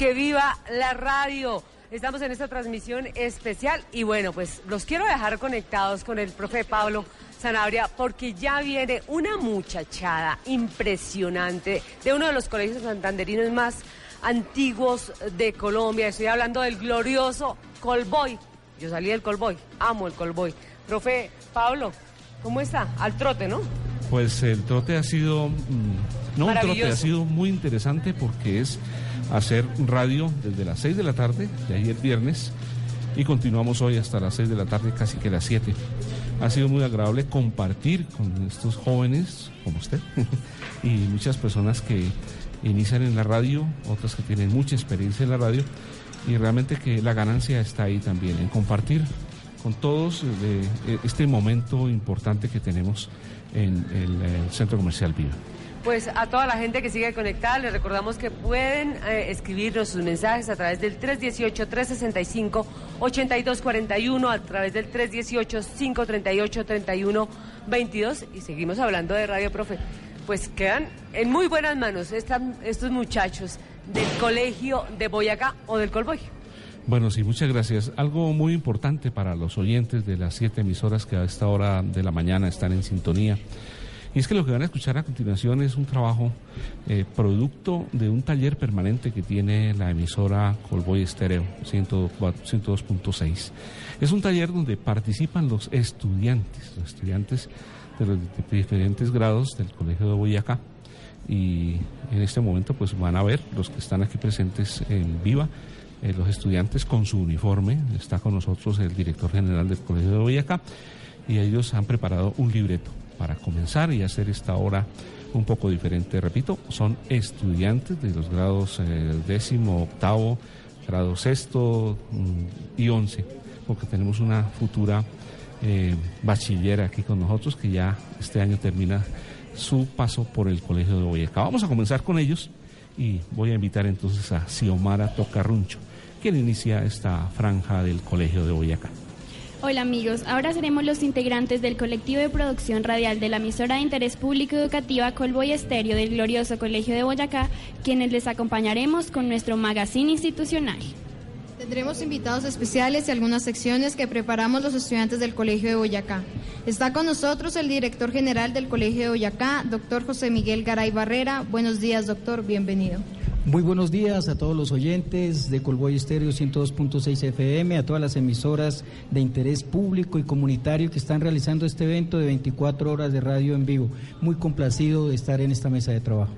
Que viva la radio. Estamos en esta transmisión especial y bueno, pues los quiero dejar conectados con el profe Pablo Sanabria porque ya viene una muchachada impresionante de uno de los colegios santanderinos más antiguos de Colombia. Estoy hablando del glorioso Colboy. Yo salí del Colboy, amo el Colboy. Profe Pablo, ¿cómo está? Al trote, ¿no? Pues el trote ha sido, mm, no un trote, ha sido muy interesante porque es hacer radio desde las 6 de la tarde, de ayer viernes, y continuamos hoy hasta las 6 de la tarde, casi que las 7. Ha sido muy agradable compartir con estos jóvenes como usted y muchas personas que inician en la radio, otras que tienen mucha experiencia en la radio, y realmente que la ganancia está ahí también, en compartir con todos eh, este momento importante que tenemos en el, eh, Centro Comercial Viva. Pues a toda la gente que sigue conectada, les recordamos que pueden eh, escribirnos sus mensajes a través del 318-365-8241, a través del 318-538-3122 y seguimos hablando de Radio Profe. Pues quedan en muy buenas manos estos muchachos del colegio de Boyacá o del Colboy. Bueno, sí, muchas gracias. Algo muy importante para los oyentes de las siete emisoras que a esta hora de la mañana están en sintonía. Y es que lo que van a escuchar a continuación es un trabajo eh, producto de un taller permanente que tiene la emisora Colboy Estéreo 104 102.6. Es un taller donde participan los estudiantes, los estudiantes de los diferentes grados del Colegio de Boyacá. Y en este momento pues van a ver los que están aquí presentes en Viva eh, los estudiantes con su uniforme. Está con nosotros el director general del Colegio de Boyacá y ellos han preparado un libreto para comenzar y hacer esta hora un poco diferente. Repito, son estudiantes de los grados eh, décimo, octavo, grado sexto mm, y once, porque tenemos una futura eh, bachiller aquí con nosotros que ya este año termina su paso por el Colegio de Boyacá. Vamos a comenzar con ellos y voy a invitar entonces a Xiomara Tocarruncho, quien inicia esta franja del Colegio de Boyacá. Hola amigos, ahora seremos los integrantes del colectivo de producción radial de la emisora de interés público educativa Colboy Estéreo del glorioso Colegio de Boyacá, quienes les acompañaremos con nuestro magazine institucional. Tendremos invitados especiales y algunas secciones que preparamos los estudiantes del Colegio de Boyacá. Está con nosotros el director general del Colegio de Boyacá, doctor José Miguel Garay Barrera. Buenos días, doctor, bienvenido. Muy buenos días a todos los oyentes de Colboy Estéreo 102.6 FM, a todas las emisoras de interés público y comunitario que están realizando este evento de 24 horas de radio en vivo. Muy complacido de estar en esta mesa de trabajo.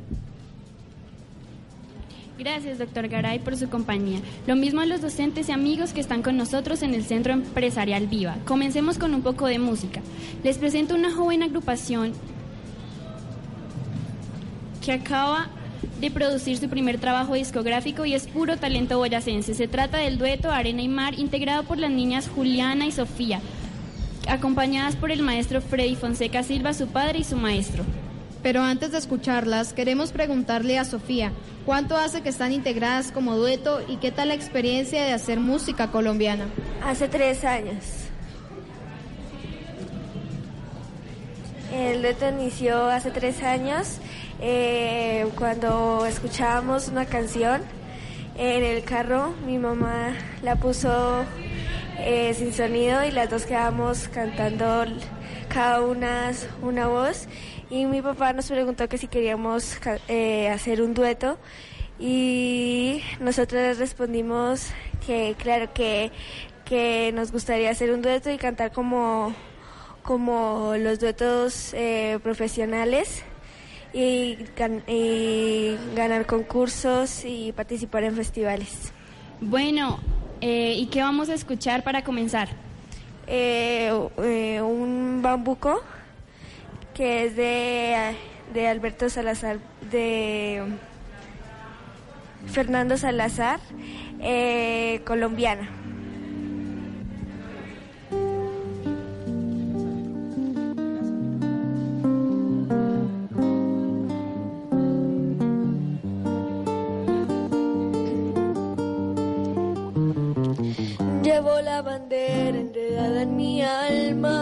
Gracias, doctor Garay, por su compañía. Lo mismo a los docentes y amigos que están con nosotros en el Centro Empresarial Viva. Comencemos con un poco de música. Les presento una joven agrupación que acaba de producir su primer trabajo discográfico y es puro talento boyacense. Se trata del dueto Arena y Mar, integrado por las niñas Juliana y Sofía, acompañadas por el maestro Freddy Fonseca Silva, su padre y su maestro. Pero antes de escucharlas, queremos preguntarle a Sofía, ¿cuánto hace que están integradas como dueto y qué tal la experiencia de hacer música colombiana? Hace tres años. El dueto inició hace tres años eh, cuando escuchábamos una canción en el carro. Mi mamá la puso eh, sin sonido y las dos quedamos cantando cada una una voz. Y mi papá nos preguntó que si queríamos eh, hacer un dueto y nosotros respondimos que claro que, que nos gustaría hacer un dueto y cantar como, como los duetos profesionales y, gan- y ganar concursos y participar en festivales. Bueno, eh, ¿y qué vamos a escuchar para comenzar? Eh, eh, un bambuco que es de, de Alberto Salazar de Fernando Salazar, eh, colombiana. Bandera enredada en mi alma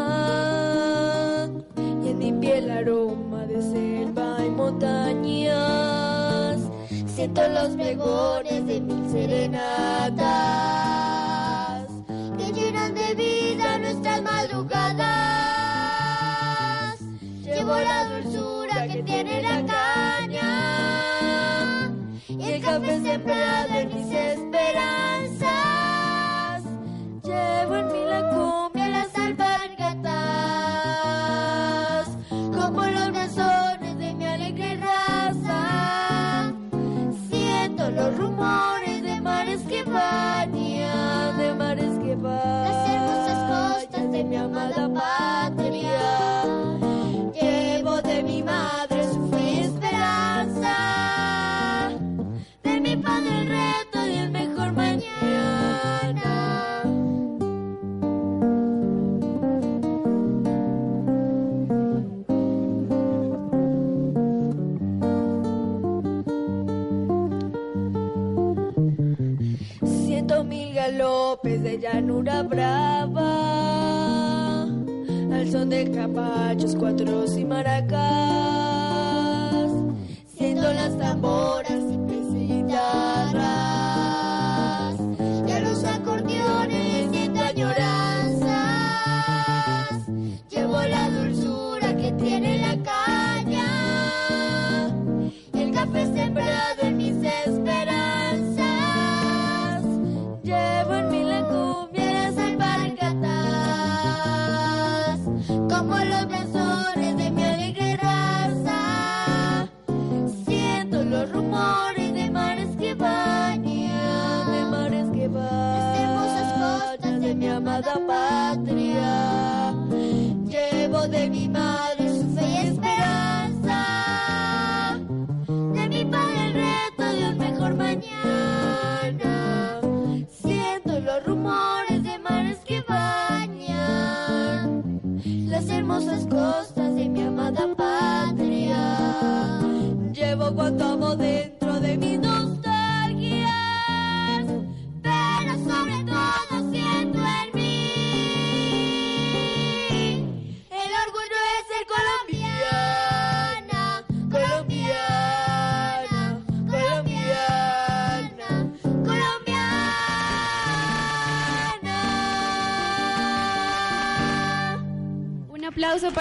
y en mi piel aroma de selva y montañas. Siento los pregones de mil serenatas que llenan de vida nuestras madrugadas. Llevo la dulzura que tiene la caña y el café sembrado en mis brava, al son de capachos, cuatros y maracas. Siento las tamboras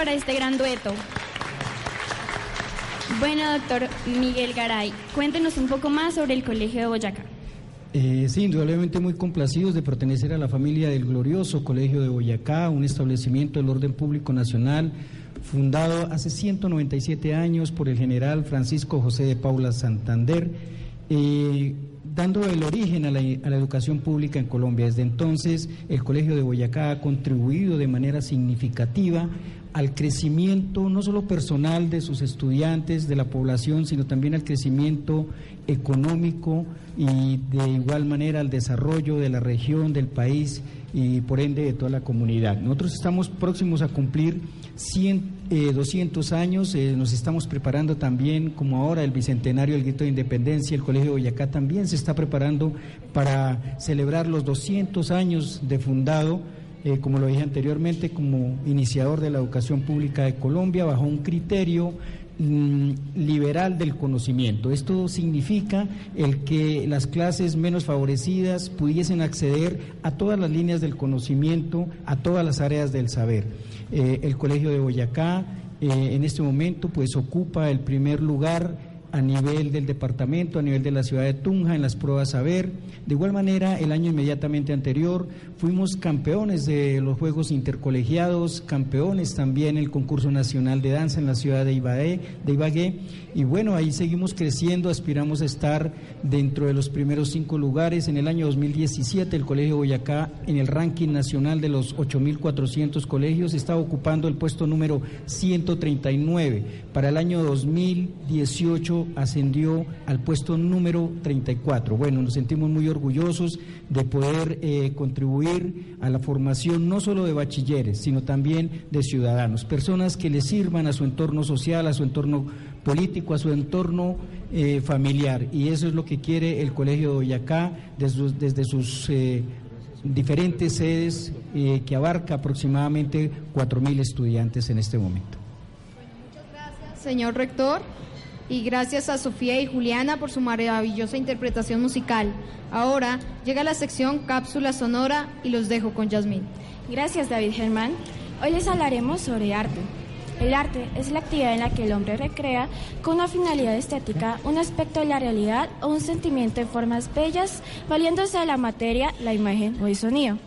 para este gran dueto. Bueno, doctor Miguel Garay, cuéntenos un poco más sobre el Colegio de Boyacá. Eh, sí, indudablemente muy complacidos de pertenecer a la familia del glorioso Colegio de Boyacá, un establecimiento del orden público nacional fundado hace 197 años por el general Francisco José de Paula Santander, eh, dando el origen a la, a la educación pública en Colombia. Desde entonces, el Colegio de Boyacá ha contribuido de manera significativa al crecimiento no solo personal de sus estudiantes, de la población, sino también al crecimiento económico y de igual manera al desarrollo de la región, del país y por ende de toda la comunidad. Nosotros estamos próximos a cumplir 100, eh, 200 años, eh, nos estamos preparando también, como ahora el bicentenario del grito de independencia, el Colegio de Boyacá también se está preparando para celebrar los 200 años de fundado eh, como lo dije anteriormente, como iniciador de la educación pública de Colombia, bajo un criterio mm, liberal del conocimiento. Esto significa el que las clases menos favorecidas pudiesen acceder a todas las líneas del conocimiento, a todas las áreas del saber. Eh, el Colegio de Boyacá eh, en este momento pues ocupa el primer lugar a nivel del departamento, a nivel de la ciudad de Tunja, en las pruebas saber. De igual manera, el año inmediatamente anterior fuimos campeones de los Juegos Intercolegiados, campeones también el concurso nacional de danza en la ciudad de Ibagué. Y bueno, ahí seguimos creciendo, aspiramos a estar dentro de los primeros cinco lugares. En el año 2017, el Colegio Boyacá, en el ranking nacional de los 8.400 colegios, estaba ocupando el puesto número 139. Para el año 2018, 2018 ascendió al puesto número 34. Bueno, nos sentimos muy orgullosos de poder eh, contribuir a la formación no solo de bachilleres, sino también de ciudadanos, personas que le sirvan a su entorno social, a su entorno político, a su entorno eh, familiar. Y eso es lo que quiere el Colegio de Boyacá desde, sus- eh, diferentes sedes eh, que abarca aproximadamente 4.000 estudiantes en este momento. Señor rector, y gracias a Sofía y Juliana por su maravillosa interpretación musical. Ahora llega la sección Cápsula Sonora y los dejo con Yasmín. Gracias, David Germán. Hoy les hablaremos sobre arte. El arte es la actividad en la que el hombre recrea con una finalidad estética un aspecto de la realidad o un sentimiento en formas bellas, valiéndose de la materia, la imagen o el sonido.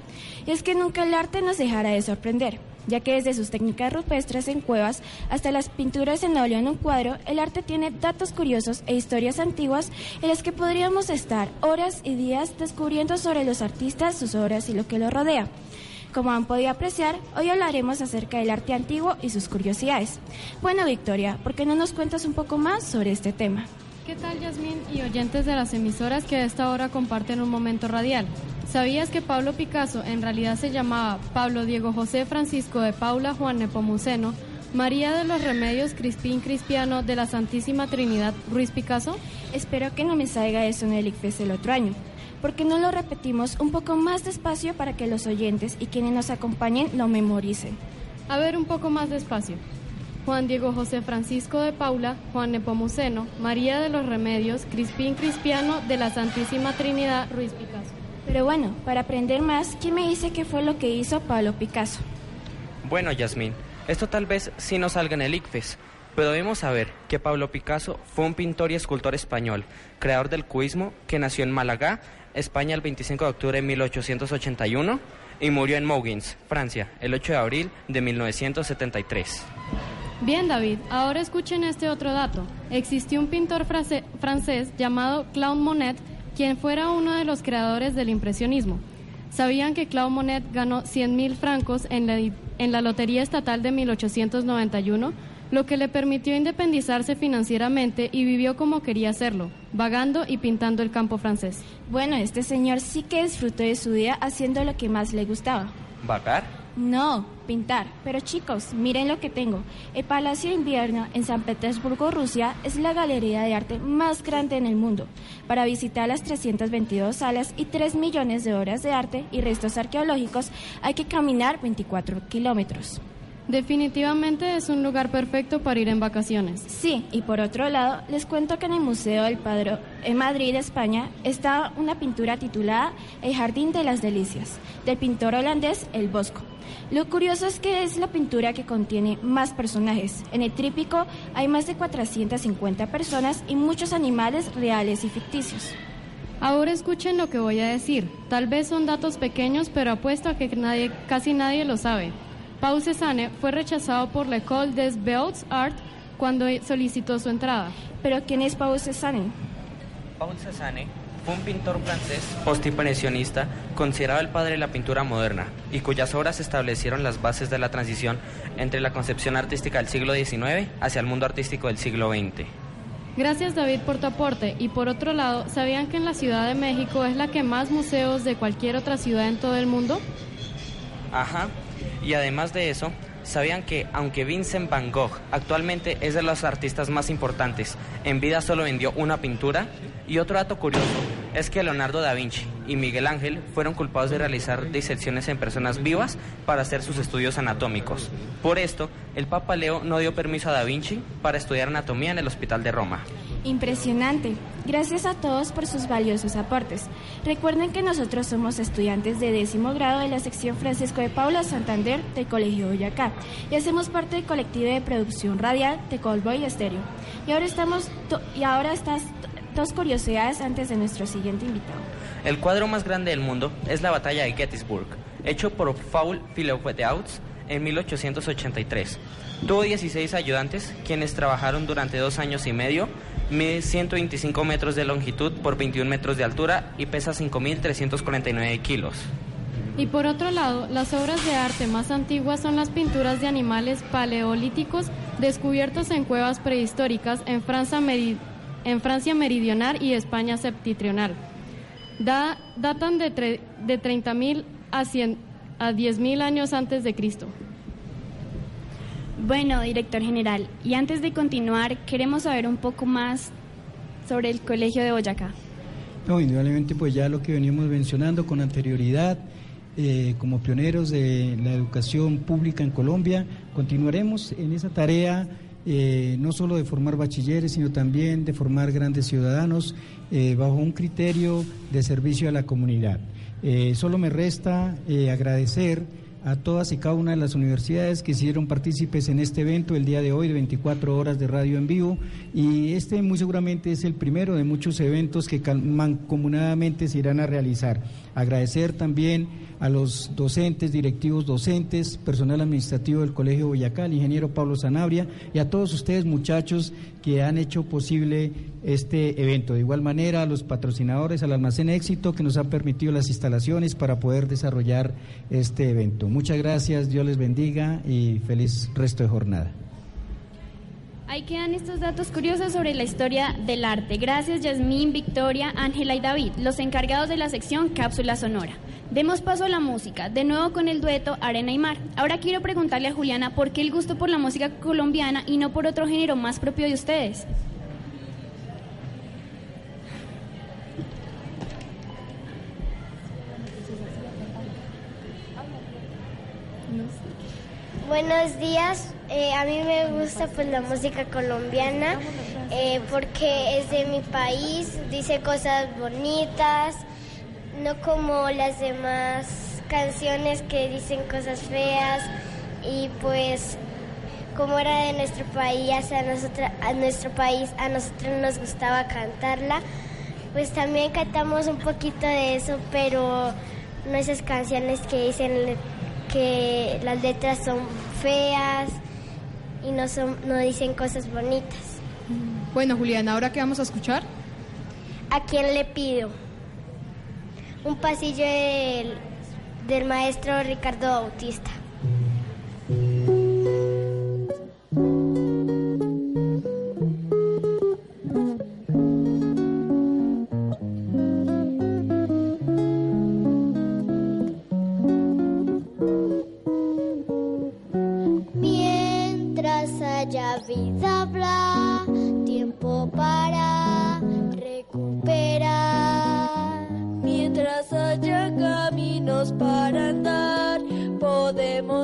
Y es que nunca el arte nos dejará de sorprender, ya que desde sus técnicas rupestres en cuevas hasta las pinturas en óleo en un cuadro, el arte tiene datos curiosos e historias antiguas en las que podríamos estar horas y días descubriendo sobre los artistas, sus obras y lo que los rodea. Como han podido apreciar, hoy hablaremos acerca del arte antiguo y sus curiosidades. Bueno, Victoria, ¿por qué no nos cuentas un poco más sobre este tema? ¿Qué tal, Yasmín y oyentes de las emisoras que a esta hora comparten un momento radial? ¿Sabías que Pablo Picasso en realidad se llamaba Pablo Diego José Francisco de Paula Juan Nepomuceno, María de los Remedios Crispín Crispiano de la Santísima Trinidad Ruiz Picasso? Espero que no me salga eso en el ICFES el otro año. ¿Por qué no lo repetimos un poco más despacio para que los oyentes y quienes nos acompañen lo memoricen? A ver un poco más despacio. Juan Diego José Francisco de Paula, Juan Nepomuceno, María de los Remedios, Crispín Crispiano de la Santísima Trinidad Ruiz Picasso. Pero bueno, para aprender más, ¿quién me dice qué fue lo que hizo Pablo Picasso? Bueno, Yasmín, esto tal vez sí no salga en el ICFES, pero debemos saber que Pablo Picasso fue un pintor y escultor español, creador del cubismo, que nació en Málaga, España, el 25 de octubre de 1881 y murió en Mougins, Francia, el 8 de abril de 1973. Bien, David, ahora escuchen este otro dato. Existió un pintor francés llamado Claude Monet, quien fuera uno de los creadores del impresionismo. ¿Sabían que Claude Monet ganó 100 mil francos en la, en la Lotería Estatal de 1891, lo que le permitió independizarse financieramente y vivió como quería hacerlo, vagando y pintando el campo francés? Bueno, este señor sí que disfrutó de su día haciendo lo que más le gustaba. ¿Vagar? No, pintar. Pero chicos, miren lo que tengo. El Palacio de Invierno en San Petersburgo, Rusia, es la galería de arte más grande en el mundo. Para visitar las 322 salas y 3 millones de obras de arte y restos arqueológicos hay que caminar 24 kilómetros. Definitivamente es un lugar perfecto para ir en vacaciones. Sí, y por otro lado, les cuento que en el Museo del Padro, en Madrid, España, está una pintura titulada El Jardín de las Delicias, del pintor holandés El Bosco. Lo curioso es que es la pintura que contiene más personajes. En el trípico hay más de 450 personas y muchos animales reales y ficticios. Ahora escuchen lo que voy a decir. Tal vez son datos pequeños, pero apuesto a que nadie, casi nadie lo sabe. Paul Cézanne fue rechazado por la École des Beaux Arts cuando solicitó su entrada. ¿Pero quién es Paul Cézanne? Paul Cézanne fue un pintor francés postimpresionista considerado el padre de la pintura moderna y cuyas obras establecieron las bases de la transición entre la concepción artística del siglo XIX hacia el mundo artístico del siglo XX. Gracias David por tu aporte. Y por otro lado, ¿sabían que en la Ciudad de México es la que más museos de cualquier otra ciudad en todo el mundo? Ajá. Y además de eso, ¿sabían que aunque Vincent Van Gogh actualmente es de los artistas más importantes, en vida solo vendió una pintura? Y otro dato curioso es que Leonardo da Vinci y Miguel Ángel fueron culpados de realizar disecciones en personas vivas para hacer sus estudios anatómicos. Por esto, el Papa Leo no dio permiso a da Vinci para estudiar anatomía en el Hospital de Roma. Impresionante. Gracias a todos por sus valiosos aportes. Recuerden que nosotros somos estudiantes de décimo grado de la sección Francisco de Paula Santander del Colegio Boyacá y hacemos parte del colectivo de producción radial de Callboy Estéreo. Y ahora estamos y ahora estas dos curiosidades antes de nuestro siguiente invitado. El cuadro más grande del mundo es la batalla de Gettysburg, hecho por Paul Philopetaux en 1883. Tuvo 16 ayudantes, quienes trabajaron durante dos años y medio, mide 125 metros de longitud por 21 metros de altura y pesa 5.349 kilos. Y por otro lado, las obras de arte más antiguas son las pinturas de animales paleolíticos descubiertos en cuevas prehistóricas en Francia, en Francia meridional y España septentrional. Da- datan de, de 30.000 a, 100 a 10.000 años antes de Cristo. Bueno, director general, y antes de continuar, queremos saber un poco más sobre el Colegio de Boyacá. No, indudablemente pues ya lo que veníamos mencionando con anterioridad, eh, como pioneros de la educación pública en Colombia, continuaremos en esa tarea eh, no solo de formar bachilleres, sino también de formar grandes ciudadanos eh, bajo un criterio de servicio a la comunidad. Eh, solo me resta eh, agradecer a todas y cada una de las universidades que hicieron partícipes en este evento el día de hoy de 24 horas de radio en vivo y este muy seguramente es el primero de muchos eventos que mancomunadamente se irán a realizar. Agradecer también a los docentes, directivos docentes, personal administrativo del Colegio Boyacá, el ingeniero Pablo Sanabria y a todos ustedes muchachos que han hecho posible este evento. De igual manera a los patrocinadores, al almacén éxito que nos han permitido las instalaciones para poder desarrollar este evento. Muchas gracias, Dios les bendiga y feliz resto de jornada. Ahí quedan estos datos curiosos sobre la historia del arte. Gracias Yasmín, Victoria, Ángela y David, los encargados de la sección Cápsula Sonora. Demos paso a la música, de nuevo con el dueto Arena y Mar. Ahora quiero preguntarle a Juliana por qué el gusto por la música colombiana y no por otro género más propio de ustedes. Buenos días, eh, a mí me gusta pues la música colombiana eh, porque es de mi país, dice cosas bonitas, no como las demás canciones que dicen cosas feas y pues como era de nuestro país, a, nosotros, a nuestro país, a nosotros nos gustaba cantarla, pues también cantamos un poquito de eso, pero no esas canciones que dicen que las letras son feas y no, son, no dicen cosas bonitas. Bueno, Juliana, ¿ahora qué vamos a escuchar? ¿A quién le pido? Un pasillo del, del maestro Ricardo Bautista.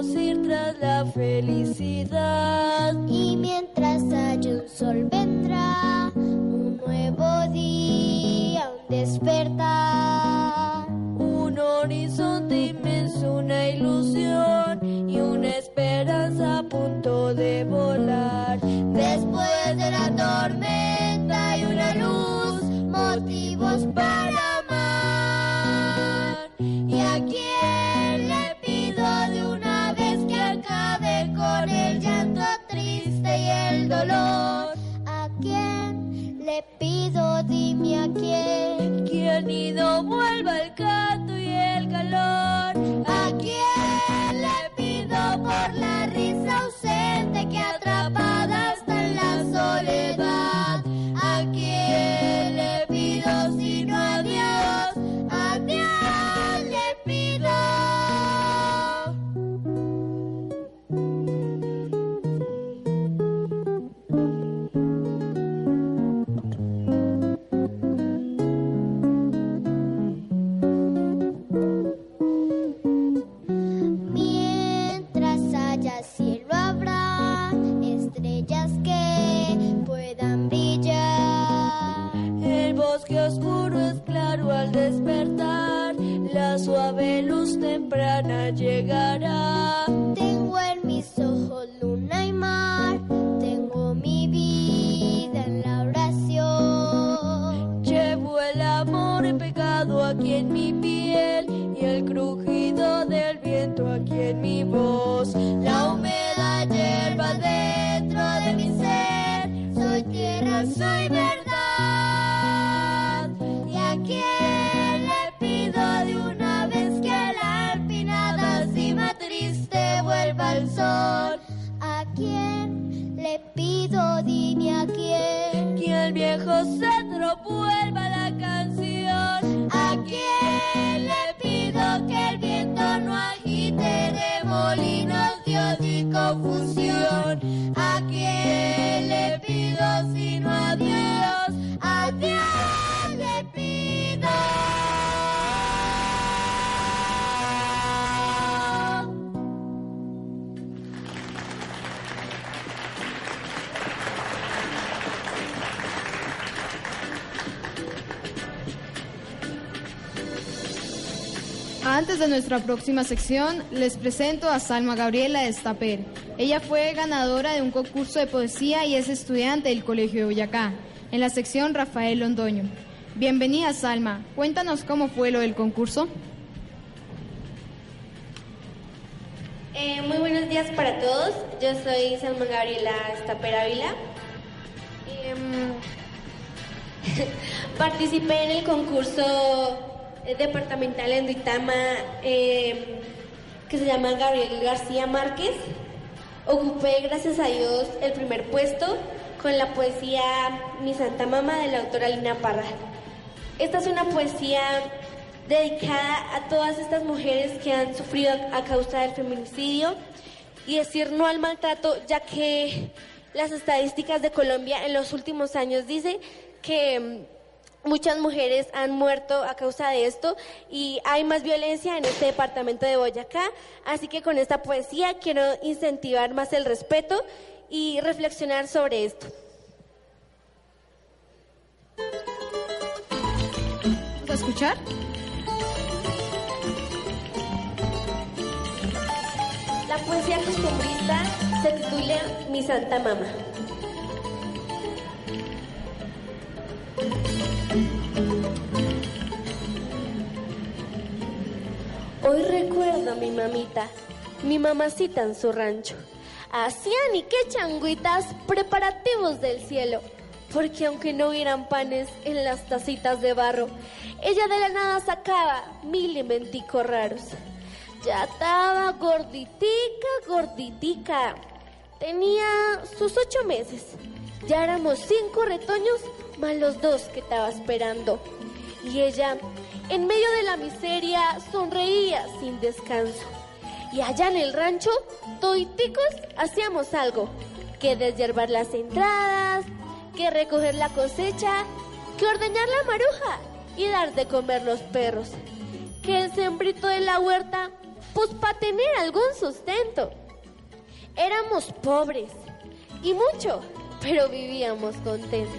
Ir tras la felicidad. Y mientras haya un sol vendrá un nuevo día, un despertar. Un horizonte inmenso, una ilusión y una esperanza a punto de volar. Después de la tormenta hay una luz, motivos para y el crujido del viento aquí en mi voz. again. Antes de nuestra próxima sección, les presento a Salma Gabriela Estaper. Ella fue ganadora de un concurso de poesía y es estudiante del Colegio de Boyacá, en la sección Rafael Londoño. Bienvenida, Salma. Cuéntanos cómo fue lo del concurso. Eh, muy buenos días para todos. Yo soy Salma Gabriela Estaper Ávila. Em, participé en el concurso departamental en Duitama em, que se llama Gabriel García Márquez. Ocupé, gracias a Dios, el primer puesto con la poesía Mi Santa Mama de la autora Lina Parra. Esta es una poesía dedicada a todas estas mujeres que han sufrido a causa del feminicidio y decir no al maltrato, ya que las estadísticas de Colombia en los últimos años dicen que mm, muchas mujeres han muerto a causa de esto y hay más violencia en este departamento de Boyacá, así que con esta poesía quiero incentivar más el respeto y reflexionar sobre esto. ¿Vamos a escuchar? La poesía costumbrista se titula Mi Santa Mama. Hoy recuerdo a mi mamita, mi mamacita en su rancho. Hacían y qué changuitas preparativos del cielo, porque aunque no hubieran panes en las tacitas de barro, ella de la nada sacaba mil inventicos raros. Ya estaba gorditica, gorditica. Tenía sus ocho meses. Ya éramos cinco retoños más los dos que estaba esperando. Y ella, en medio de la miseria, sonreía sin descanso. Y allá en el rancho, toiticos hacíamos algo. Que deshiervar las entradas, que recoger la cosecha, que ordeñar la maruja y dar de comer los perros. Que el sembrito de la huerta pues para tener algún sustento. Éramos pobres y mucho, pero vivíamos contentos.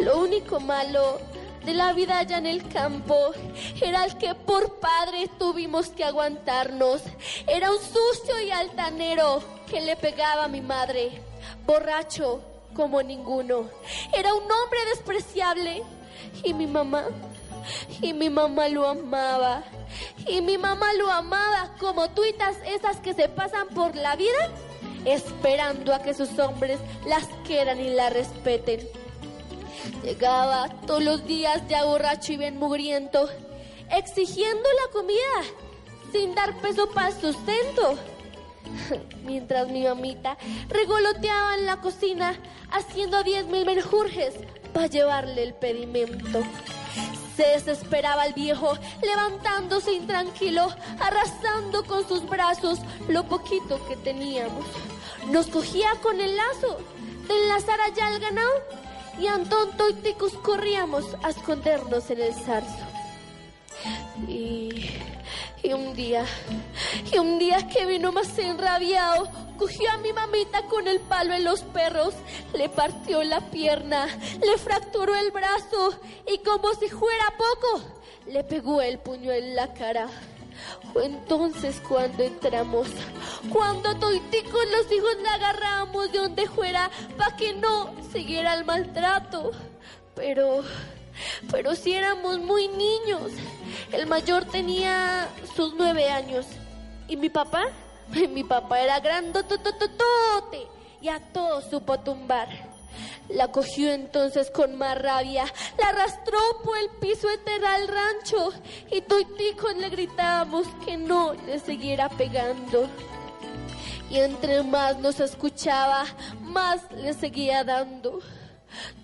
Lo único malo de la vida allá en el campo era el que por padre tuvimos que aguantarnos. Era un sucio y altanero que le pegaba a mi madre, borracho como ninguno. Era un hombre despreciable y mi mamá, y mi mamá lo amaba. Y mi mamá lo amaba como tuitas esas que se pasan por la vida esperando a que sus hombres las quieran y la respeten. Llegaba todos los días ya borracho y bien mugriento, exigiendo la comida sin dar peso para sustento. Mientras mi mamita regoloteaba en la cocina haciendo diez mil menjurjes para llevarle el pedimento. Se desesperaba el viejo, levantándose intranquilo, arrasando con sus brazos lo poquito que teníamos. Nos cogía con el lazo de enlazar allá al ganado y Antón Toiticos corríamos a escondernos en el zarzo. Y, y un día, y un día que vino más enrabiado, cogió a mi mamita con el palo en los perros, le partió la pierna, le fracturó el brazo y como si fuera poco, le pegó el puño en la cara. Fue entonces cuando entramos, cuando toiticos los hijos le agarramos de donde fuera para que no siguiera el maltrato. Pero, pero si éramos muy niños, el mayor tenía sus nueve años y mi papá, mi papá era grandotototote y a todos supo tumbar. La cogió entonces con más rabia, la arrastró por el piso entera al rancho y toiticos le gritábamos que no le siguiera pegando. Y entre más nos escuchaba, más le seguía dando.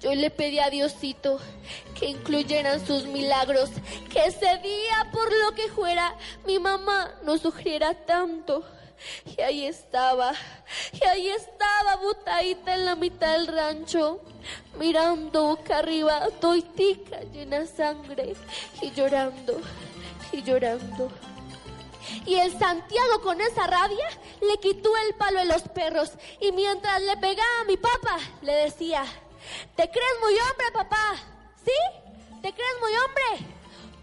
Yo le pedí a Diosito que incluyeran sus milagros, que ese día, por lo que fuera, mi mamá no sufriera tanto. Y ahí estaba, y ahí estaba botadita en la mitad del rancho, mirando boca arriba, toitica llena de sangre, y llorando, y llorando. Y el Santiago con esa rabia le quitó el palo a los perros y mientras le pegaba a mi papá le decía, ¿te crees muy hombre papá? ¿Sí? ¿Te crees muy hombre?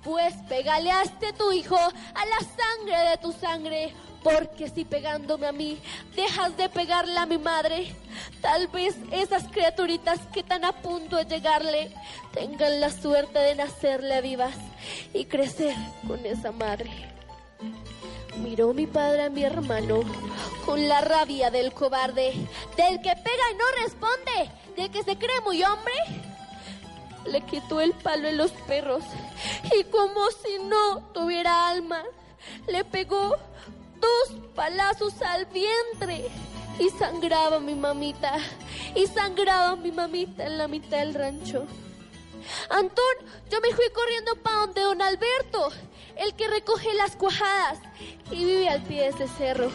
Pues pégale a este tu hijo, a la sangre de tu sangre, porque si pegándome a mí dejas de pegarle a mi madre, tal vez esas criaturitas que están a punto de llegarle tengan la suerte de nacerle vivas y crecer con esa madre. Miró mi padre a mi hermano con la rabia del cobarde, del que pega y no responde, del que se cree muy hombre. Le quitó el palo en los perros y como si no tuviera alma, le pegó dos palazos al vientre y sangraba mi mamita, y sangraba mi mamita en la mitad del rancho. Antón, yo me fui corriendo para donde don Alberto, el que recoge las cuajadas y vive al pie de ese cerro.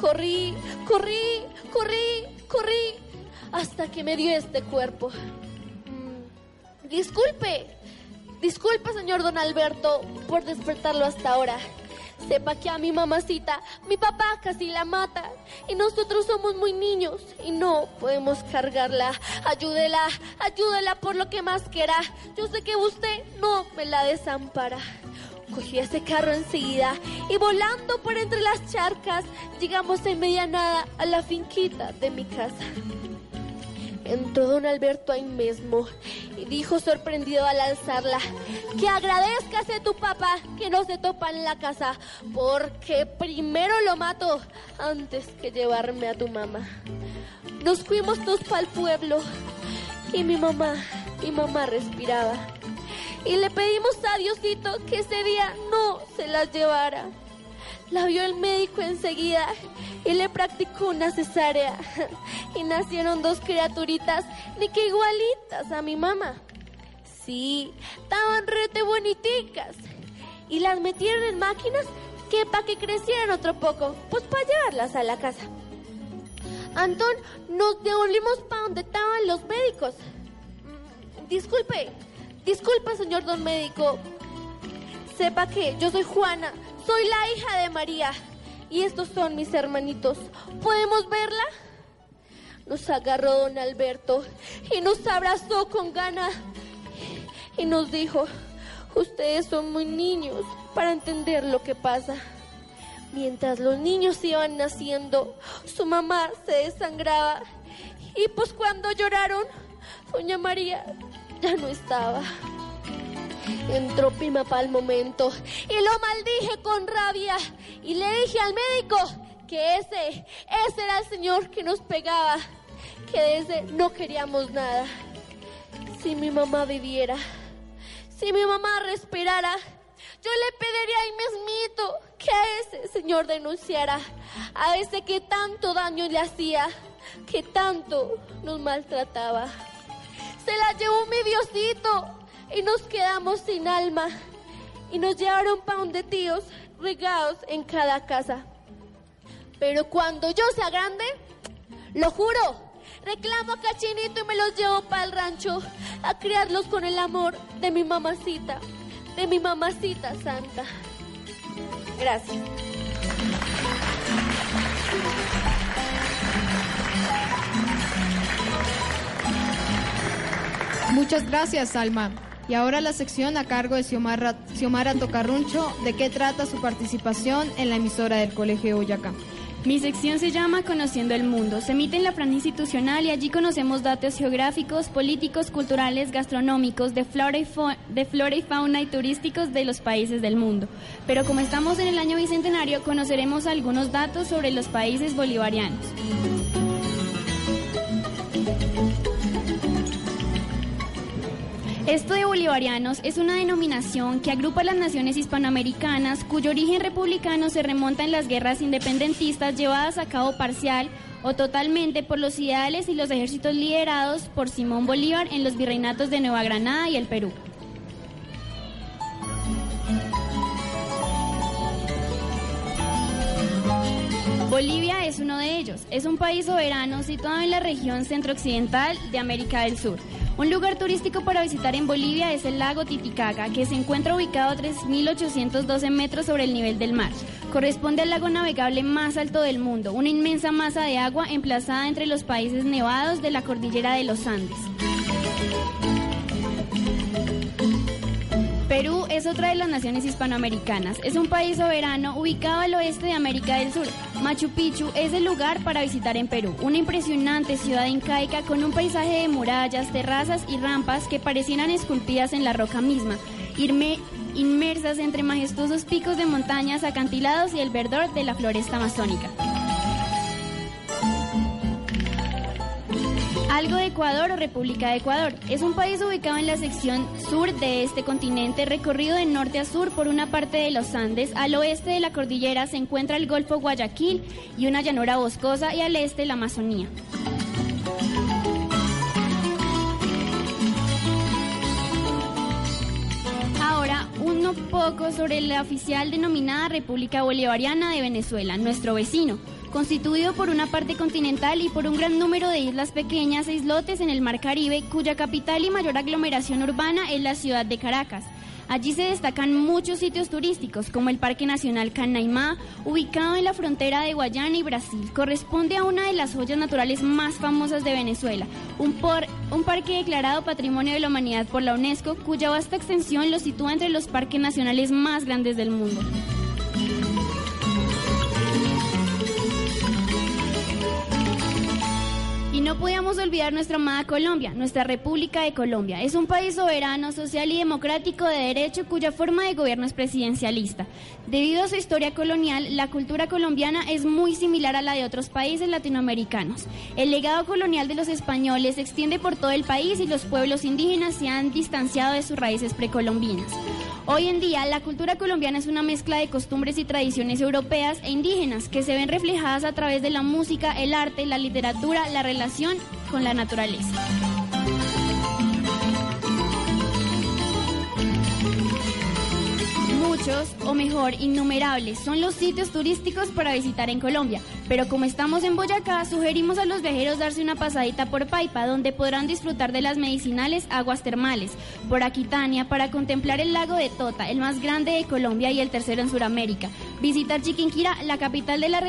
Corrí, corrí, corrí, corrí, hasta que me dio este cuerpo. Disculpe, disculpe, señor don Alberto, por despertarlo hasta ahora. Sepa que a mi mamacita, mi papá casi la mata y nosotros somos muy niños y no podemos cargarla. Ayúdela, ayúdela por lo que más quiera. Yo sé que usted no me la desampara. Cogí ese carro enseguida y volando por entre las charcas llegamos en media nada a la finquita de mi casa. Entró don Alberto ahí mismo y dijo sorprendido al alzarla que agradezcas a tu papá que no se topa en la casa porque primero lo mato antes que llevarme a tu mamá. Nos fuimos todos para el pueblo y mi mamá, mi mamá respiraba. Y le pedimos a Diosito que ese día no se las llevara. La vio el médico enseguida y le practicó una cesárea. Y nacieron dos criaturitas, ni que igualitas a mi mamá. Sí, estaban rete boniticas. Y las metieron en máquinas que para que crecieran otro poco, pues para llevarlas a la casa. Antón, nos devolvimos para donde estaban los médicos. Mm, Disculpe, disculpe, señor don médico. Sepa que yo soy Juana, soy la hija de María. Y estos son mis hermanitos. ¿Podemos verla? Nos agarró don Alberto y nos abrazó con gana. Y nos dijo, ustedes son muy niños para entender lo que pasa. Mientras los niños iban naciendo, su mamá se desangraba. Y pues cuando lloraron, doña María ya no estaba. Entró mi papá al momento y lo maldije con rabia y le dije al médico que ese, ese era el señor que nos pegaba, que de ese no queríamos nada. Si mi mamá viviera, si mi mamá respirara, yo le pediría ahí mismito que ese señor denunciara, a ese que tanto daño le hacía, que tanto nos maltrataba. Se la llevó mi Diosito y nos quedamos sin alma. Y nos llevaron pa' de tíos regados en cada casa. Pero cuando yo sea grande, lo juro, reclamo a Cachinito y me los llevo para el rancho a criarlos con el amor de mi mamacita, de mi mamacita santa. Gracias. Muchas gracias, Alma. Y ahora la sección a cargo de Xiomara, Xiomara Tocarruncho, de qué trata su participación en la emisora del Colegio de Boyacá. Mi sección se llama Conociendo el Mundo. Se emite en la plan institucional y allí conocemos datos geográficos, políticos, culturales, gastronómicos, de flora y fauna y turísticos de los países del mundo. Pero como estamos en el año bicentenario, conoceremos algunos datos sobre los países bolivarianos. Esto de bolivarianos es una denominación que agrupa las naciones hispanoamericanas cuyo origen republicano se remonta en las guerras independentistas llevadas a cabo parcial o totalmente por los ideales y los ejércitos liderados por Simón Bolívar en los virreinatos de Nueva Granada y el Perú. Bolivia es uno de ellos. Es un país soberano situado en la región centrooccidental de América del Sur. Un lugar turístico para visitar en Bolivia es el lago Titicaca, que se encuentra ubicado a 3.812 metros sobre el nivel del mar. Corresponde al lago navegable más alto del mundo, una inmensa masa de agua emplazada entre los países nevados de la cordillera de los Andes. Es otra de las naciones hispanoamericanas. Es un país soberano ubicado al oeste de América del Sur. Machu Picchu es el lugar para visitar en Perú. Una impresionante ciudad incaica con un paisaje de murallas, terrazas y rampas que parecieran esculpidas en la roca misma, inmersas entre majestuosos picos de montañas, acantilados y el verdor de la floresta amazónica. Algo de Ecuador o República de Ecuador. Es un país ubicado en la sección sur de este continente, recorrido de norte a sur por una parte de los Andes. Al oeste de la cordillera se encuentra el Golfo Guayaquil y una llanura boscosa y al este la Amazonía. Ahora, uno poco sobre la oficial denominada República Bolivariana de Venezuela, nuestro vecino constituido por una parte continental y por un gran número de islas pequeñas e islotes en el Mar Caribe, cuya capital y mayor aglomeración urbana es la ciudad de Caracas. Allí se destacan muchos sitios turísticos, como el Parque Nacional Canaimá, ubicado en la frontera de Guayana y Brasil. Corresponde a una de las joyas naturales más famosas de Venezuela, un, un parque declarado Patrimonio de la Humanidad por la UNESCO, cuya vasta extensión lo sitúa entre los parques nacionales más grandes del mundo. No podíamos olvidar nuestra amada Colombia, nuestra República de Colombia. Es un país soberano, social y democrático de derecho cuya forma de gobierno es presidencialista. Debido a su historia colonial, la cultura colombiana es muy similar a la de otros países latinoamericanos. El legado colonial de los españoles se extiende por todo el país y los pueblos indígenas se han distanciado de sus raíces precolombinas. Hoy en día, la cultura colombiana es una mezcla de costumbres y tradiciones europeas e indígenas que se ven reflejadas a través de la música, el arte, la literatura, la relación con la naturaleza. Muchos, o mejor, innumerables, son los sitios turísticos para visitar en Colombia. Pero como estamos en Boyacá, sugerimos a los viajeros darse una pasadita por Paipa, donde podrán disfrutar de las medicinales aguas termales, por Aquitania, para contemplar el lago de Tota, el más grande de Colombia y el tercero en Sudamérica. Visitar Chiquinquirá, la capital, de la,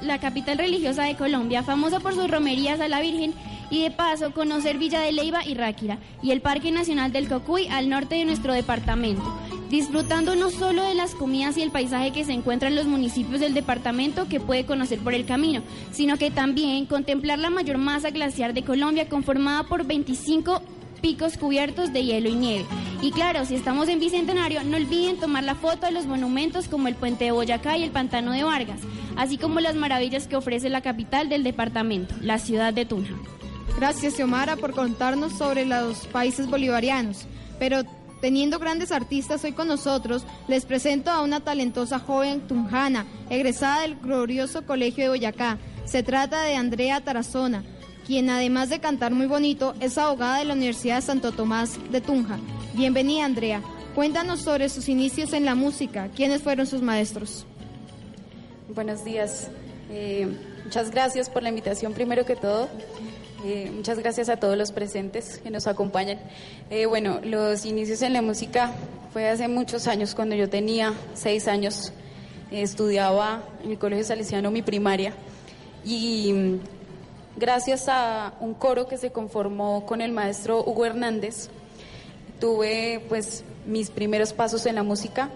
la capital religiosa de Colombia, famosa por sus romerías a la Virgen y de paso conocer Villa de Leiva y Ráquira y el Parque Nacional del Cocuy al norte de nuestro departamento, disfrutando no solo de las comidas y el paisaje que se encuentra en los municipios del departamento que puede conocer por el camino, sino que también contemplar la mayor masa glaciar de Colombia conformada por 25 picos cubiertos de hielo y nieve. Y claro, si estamos en Bicentenario, no olviden tomar la foto de los monumentos como el Puente de Boyacá y el Pantano de Vargas, así como las maravillas que ofrece la capital del departamento, la ciudad de Tunja. Gracias, Xiomara, por contarnos sobre los países bolivarianos. Pero teniendo grandes artistas hoy con nosotros, les presento a una talentosa joven tunjana, egresada del glorioso Colegio de Boyacá. Se trata de Andrea Tarazona, quien además de cantar muy bonito, es abogada de la Universidad de Santo Tomás de Tunja. Bienvenida, Andrea. Cuéntanos sobre sus inicios en la música. ¿Quiénes fueron sus maestros? Buenos días. Eh, muchas gracias por la invitación, primero que todo. Eh, muchas gracias a todos los presentes que nos acompañan. Eh, bueno, los inicios en la música fue hace muchos años, cuando yo tenía seis años, estudiaba en el Colegio Salesiano mi primaria y mm, gracias a un coro que se conformó con el maestro Hugo Hernández, tuve pues mis primeros pasos en la música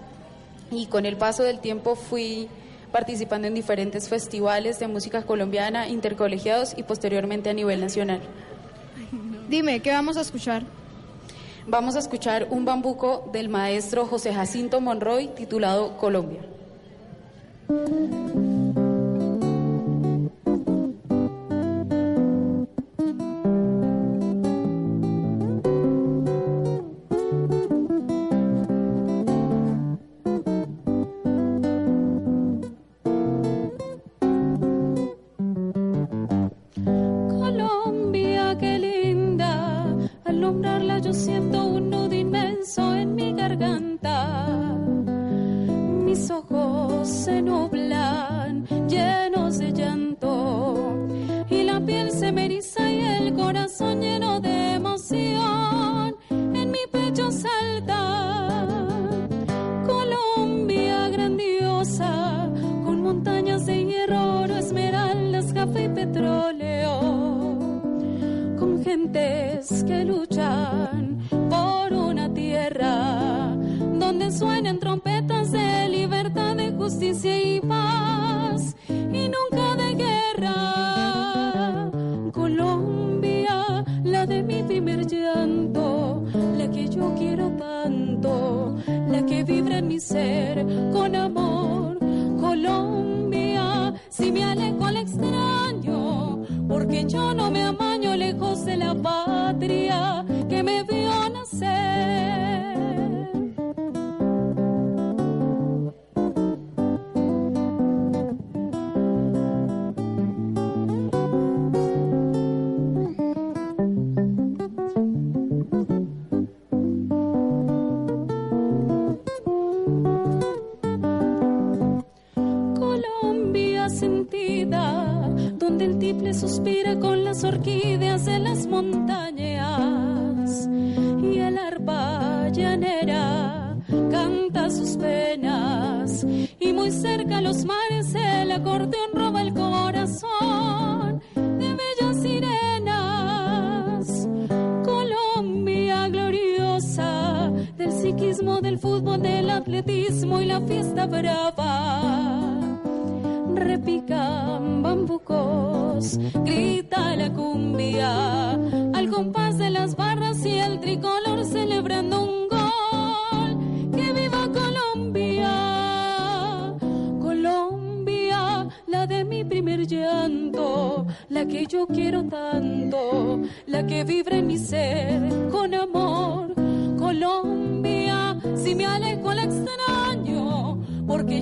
y con el paso del tiempo fui participando en diferentes festivales de música colombiana, intercolegiados y posteriormente a nivel nacional. Dime, ¿qué vamos a escuchar? Vamos a escuchar un bambuco del maestro José Jacinto Monroy titulado Colombia. Donde suenan trompetas de libertad, de justicia y paz, y nunca de guerra. Colombia, la de mi primer llanto, la que yo quiero tanto, la que vibra en mi ser con amor. Colombia, si me alejo al extraño, porque yo no me amaño lejos de la patria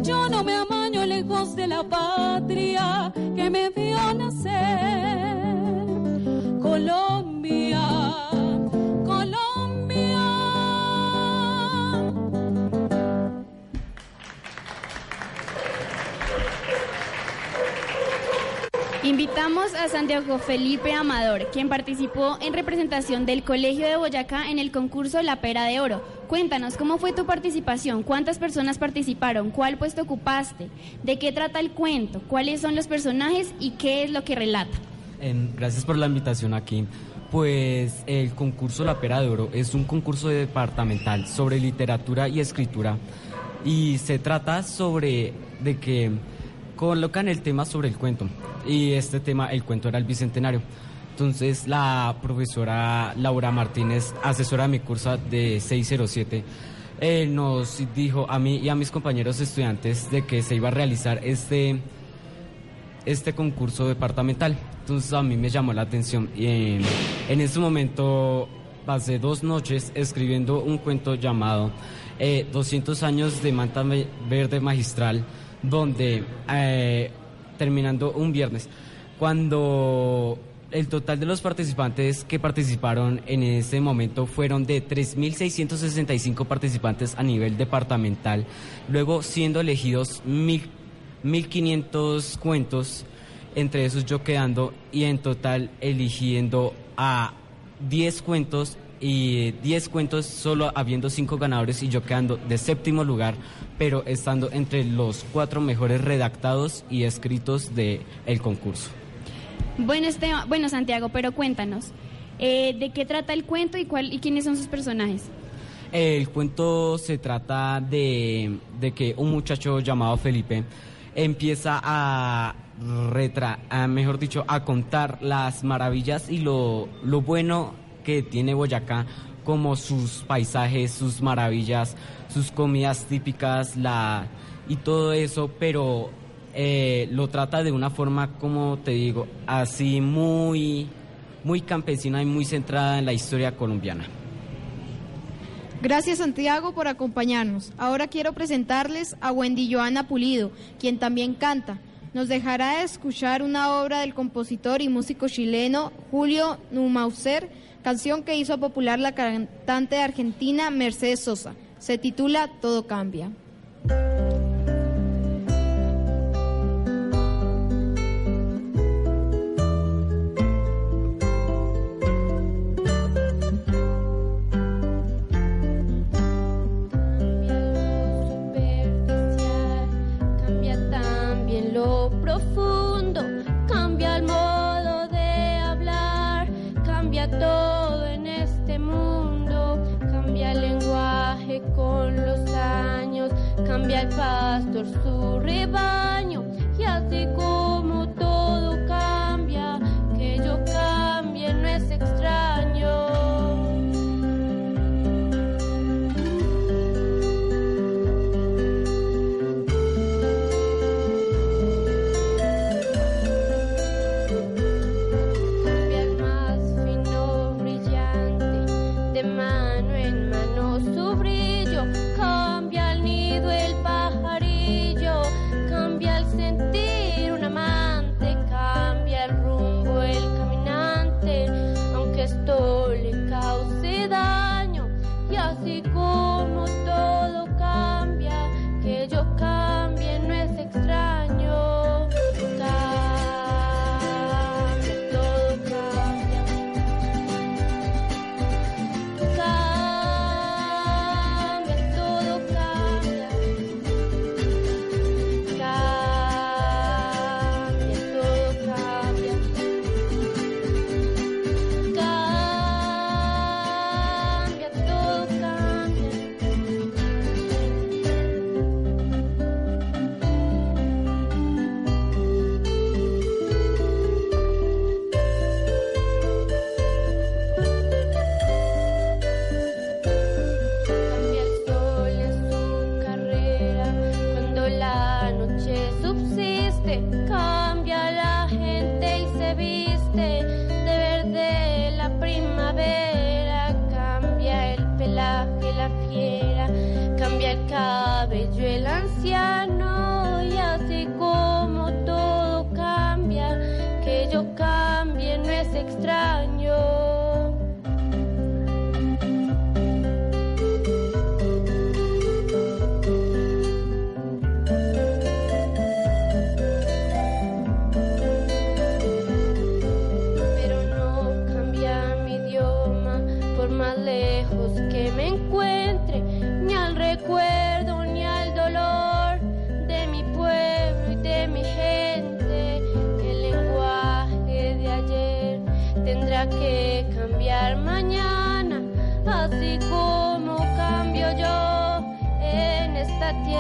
yo no me amaño lejos de la patria que me vio nacer. Colombia, A Santiago Felipe Amador, quien participó en representación del Colegio de Boyacá en el concurso La Pera de Oro. Cuéntanos, ¿cómo fue tu participación? ¿Cuántas personas participaron? ¿Cuál puesto ocupaste? ¿De qué trata el cuento? ¿Cuáles son los personajes y qué es lo que relata? Gracias por la invitación aquí. Pues el concurso La Pera de Oro es un concurso departamental sobre literatura y escritura y se trata sobre de que colocan el tema sobre el cuento y este tema, el cuento era el bicentenario. Entonces la profesora Laura Martínez, asesora de mi curso de 607, eh, nos dijo a mí y a mis compañeros estudiantes de que se iba a realizar este, este concurso departamental. Entonces a mí me llamó la atención y en, ese momento pasé dos noches escribiendo un cuento llamado eh, 200 años de manta verde magistral, donde eh, terminando un viernes, cuando el total de los participantes que participaron en ese momento fueron de 3.665 participantes a nivel departamental, luego siendo elegidos mil- 1.500 cuentos, entre esos yo quedando y en total eligiendo a 10 cuentos y 10 cuentos solo habiendo 5 ganadores y yo quedando de séptimo lugar, pero estando entre los cuatro mejores redactados y escritos del el concurso. Bueno, Esteban, bueno Santiago, pero cuéntanos, eh, ¿de qué trata el cuento y, cuál, y quiénes son sus personajes? El cuento se trata de, de que un muchacho llamado Felipe empieza a retra, a, mejor dicho, a contar las maravillas y lo, lo bueno que tiene Boyacá, como sus paisajes, sus maravillas, sus comidas típicas, la y todo eso, pero eh, lo trata de una forma, como te digo, así muy, muy campesina y muy centrada en la historia colombiana. Gracias Santiago por acompañarnos. Ahora quiero presentarles a Wendy Joana Pulido, quien también canta. Nos dejará escuchar una obra del compositor y músico chileno Julio Numauser, canción que hizo popular la cantante argentina Mercedes Sosa. Se titula Todo cambia. Cambia el pastor su rebaño y así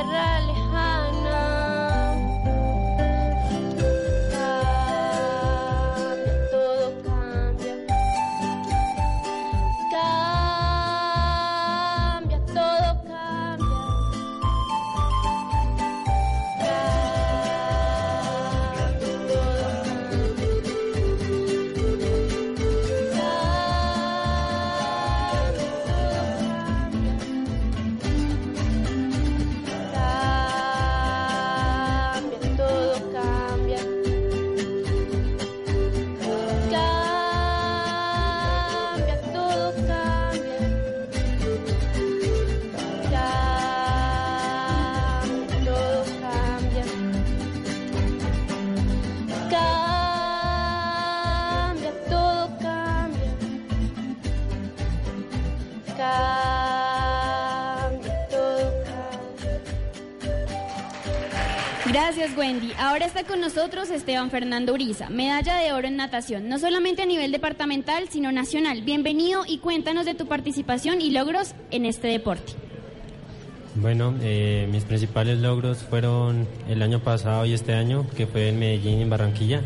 esta nosotros Esteban Fernando Uriza, medalla de oro en natación, no solamente a nivel departamental, sino nacional. Bienvenido y cuéntanos de tu participación y logros en este deporte. Bueno, eh, mis principales logros fueron el año pasado y este año, que fue en Medellín en Barranquilla,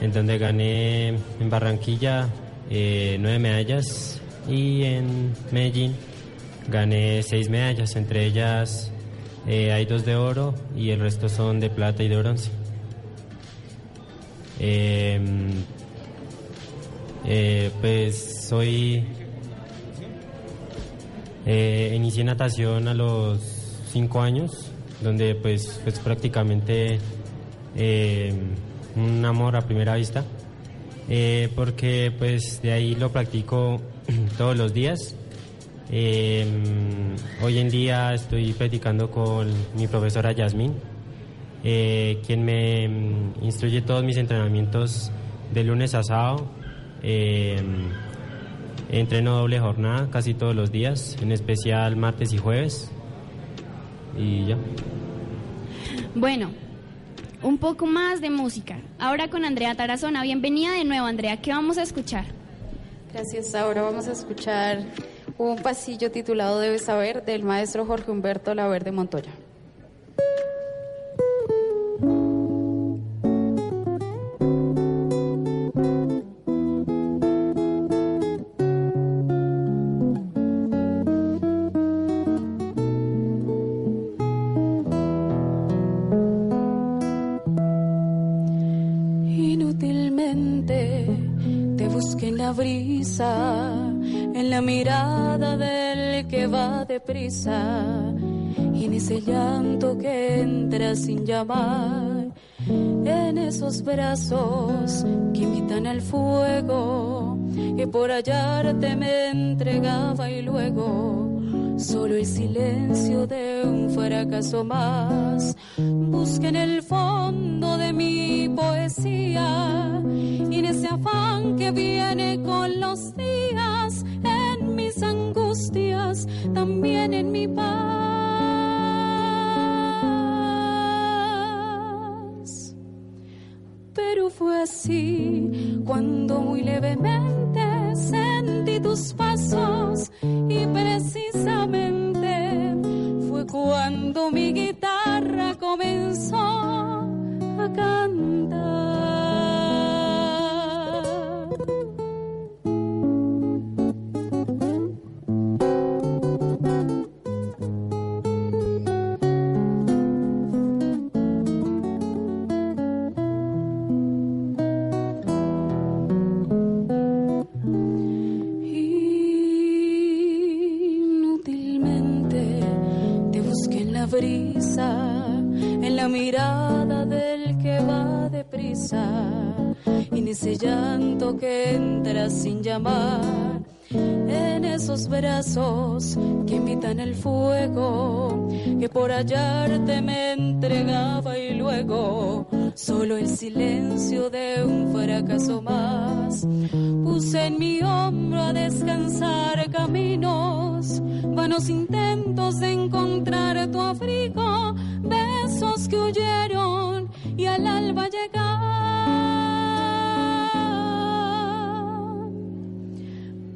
en donde gané en Barranquilla eh, nueve medallas y en Medellín gané seis medallas, entre ellas eh, hay dos de oro y el resto son de plata y de bronce. Eh, eh, pues soy eh, inicié natación a los cinco años, donde pues, pues prácticamente eh, un amor a primera vista, eh, porque pues de ahí lo practico todos los días. Eh, hoy en día estoy practicando con mi profesora Yasmín, eh, quien me mm, instruye todos mis entrenamientos de lunes a sábado. Eh, Entreno doble jornada casi todos los días, en especial martes y jueves. Y ya. Bueno, un poco más de música. Ahora con Andrea Tarazona. Bienvenida de nuevo, Andrea. ¿Qué vamos a escuchar? Gracias. Ahora vamos a escuchar un pasillo titulado Debes saber del maestro Jorge Humberto Laverde Montoya. Sin llamar, en esos brazos que invitan al fuego, que por hallarte me entregaba y luego solo el silencio de un fracaso más. Busca en el fondo de mi poesía y en ese afán que viene con los días, en mis angustias, también en mi paz. Pero fue así cuando muy levemente sentí tus pasos y precisamente fue cuando mi guitarra comenzó a cantar. Que entra sin llamar, en esos brazos que invitan el fuego, que por hallarte me entregaba y luego solo el silencio de un fracaso más. Puse en mi hombro a descansar caminos, vanos intentos de encontrar tu abrigo, besos que huyeron y al alba llegar.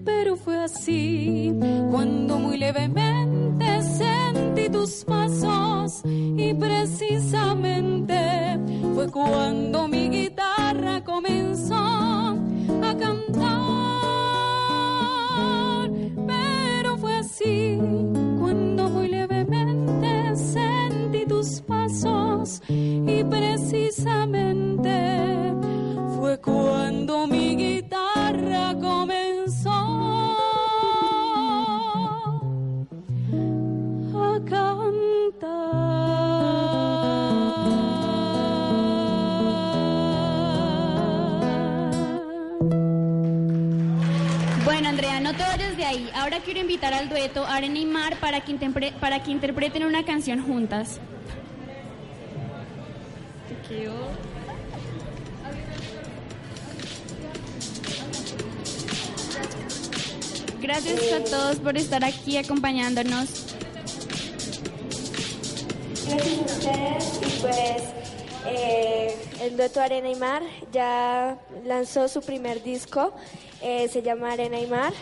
Pero fue así cuando muy levemente sentí tus pasos y precisamente fue cuando mi guitarra comenzó a cantar. Pero fue así cuando muy levemente sentí tus pasos y precisamente Quiero invitar al dueto Arena y Mar para que, interpre- para que interpreten una canción juntas. Gracias a todos por estar aquí acompañándonos. Gracias a ustedes y pues eh, el dueto Arena y Mar ya lanzó su primer disco, eh, se llama Arena y Mar.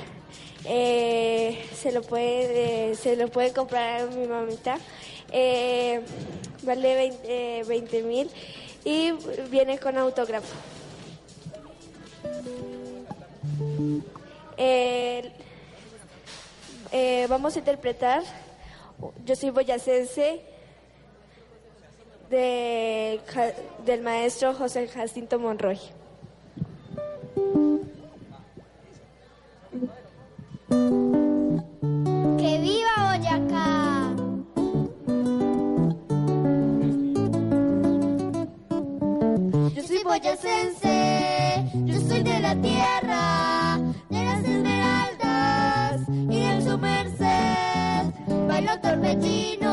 Eh, se lo puede eh, se lo puede comprar a mi mamita. Eh, vale 20 mil y viene con autógrafo. Eh, eh, vamos a interpretar Yo soy boyacense de del maestro José Jacinto Monroy. ¡Que viva Boyacá! Yo soy boyacense, yo soy de la tierra, de las esmeraldas y del su merced. Bailo torbellino,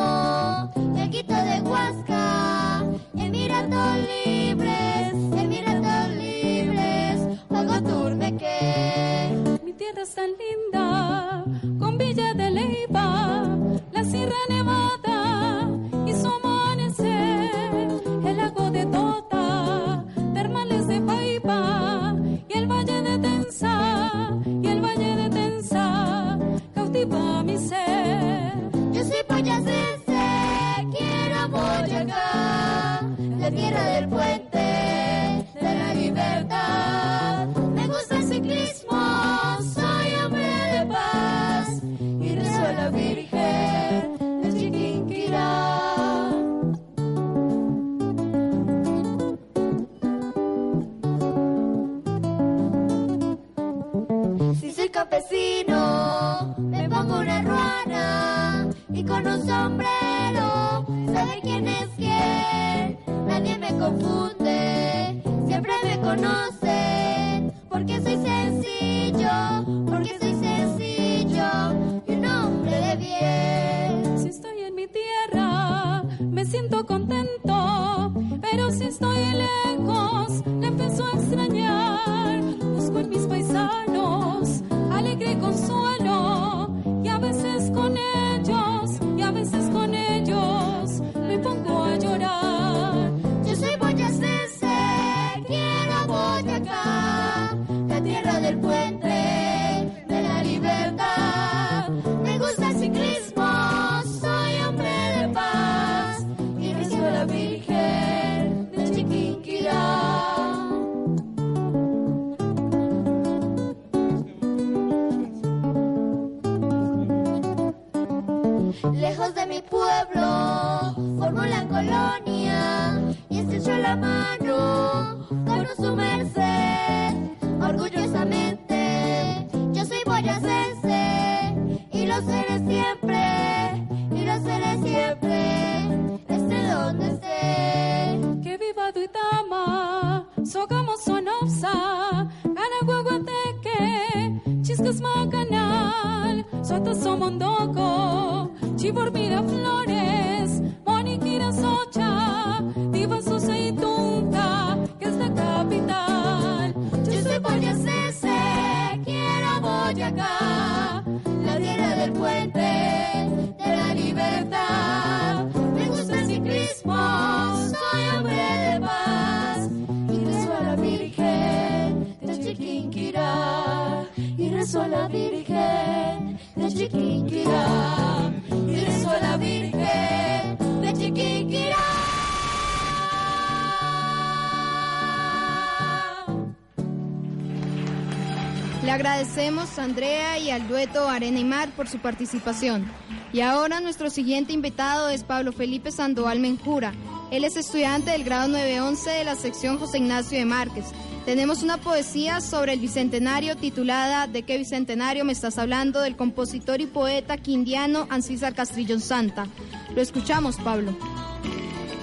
agradecemos a Andrea y al dueto Arena y Mar por su participación. Y ahora nuestro siguiente invitado es Pablo Felipe Sandoval Menjura. Él es estudiante del grado 911 de la sección José Ignacio de Márquez. Tenemos una poesía sobre el bicentenario titulada ¿De qué bicentenario me estás hablando? del compositor y poeta quindiano Ancísar Castrillón Santa. Lo escuchamos, Pablo.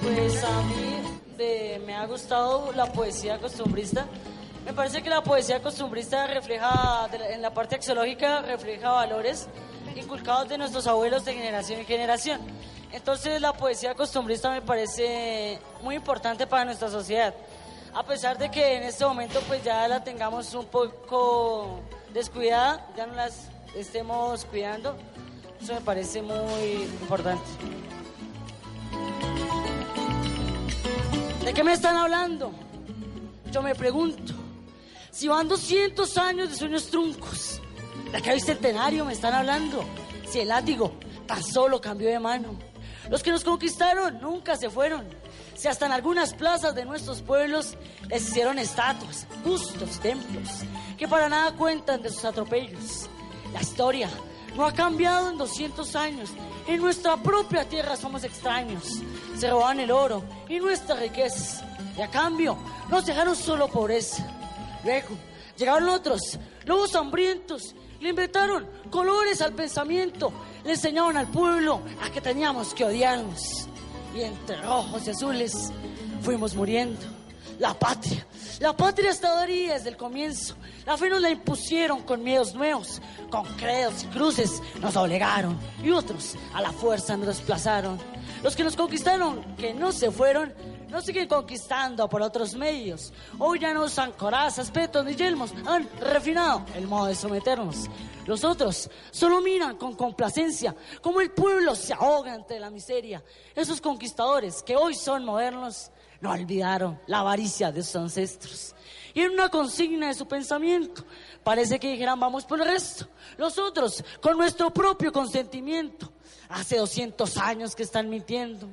Pues a mí eh, me ha gustado la poesía costumbrista. Me parece que la poesía costumbrista refleja, en la parte axiológica, refleja valores inculcados de nuestros abuelos de generación en generación. Entonces la poesía costumbrista me parece muy importante para nuestra sociedad. A pesar de que en este momento pues ya la tengamos un poco descuidada, ya no las estemos cuidando, eso me parece muy importante. ¿De qué me están hablando? Yo me pregunto, si van 200 años de sueños truncos, ¿de qué bicentenario me están hablando? Si el látigo tan solo cambió de mano. Los que nos conquistaron nunca se fueron. Si hasta en algunas plazas de nuestros pueblos les hicieron estatuas, bustos, templos, que para nada cuentan de sus atropellos. La historia no ha cambiado en 200 años. En nuestra propia tierra somos extraños. Se roban el oro y nuestras riquezas. Y a cambio nos dejaron solo pobreza. Luego llegaron otros, lobos hambrientos. Le inventaron colores al pensamiento. Le enseñaron al pueblo a que teníamos que odiarnos. Y entre rojos y azules fuimos muriendo. La patria. La patria estaba ahí desde el comienzo. La fe nos la impusieron con miedos nuevos, con credos y cruces nos obligaron y otros a la fuerza nos desplazaron. Los que nos conquistaron, que no se fueron, nos siguen conquistando por otros medios. Hoy ya no usan corazas, petos ni yelmos, han refinado el modo de someternos. Los otros solo miran con complacencia cómo el pueblo se ahoga ante la miseria. Esos conquistadores que hoy son modernos no olvidaron la avaricia de sus ancestros. Y en una consigna de su pensamiento, parece que dijeran vamos por el resto. Los otros, con nuestro propio consentimiento, hace 200 años que están mintiendo.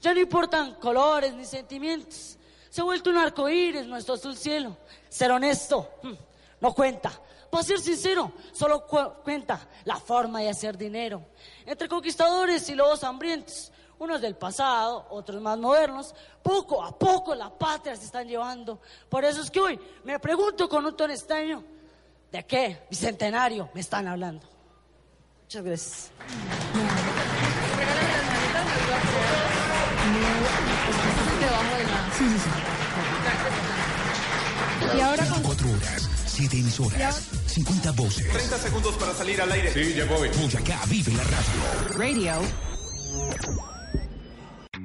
Ya no importan colores ni sentimientos. Se ha vuelto un arco iris nuestro azul cielo. Ser honesto hmm, no cuenta. Para ser sincero, solo cu- cuenta la forma de hacer dinero. Entre conquistadores y lobos hambrientos, unos del pasado, otros más modernos, poco a poco la patria se están llevando. Por eso es que hoy me pregunto con un tono extraño, ¿de qué bicentenario me están hablando? Muchas gracias. Y ahora con... 4 horas, 7 emisoras, 50 voces. 30 segundos para salir al aire. Sí, ya voy. Boyacá vive la radio. Radio.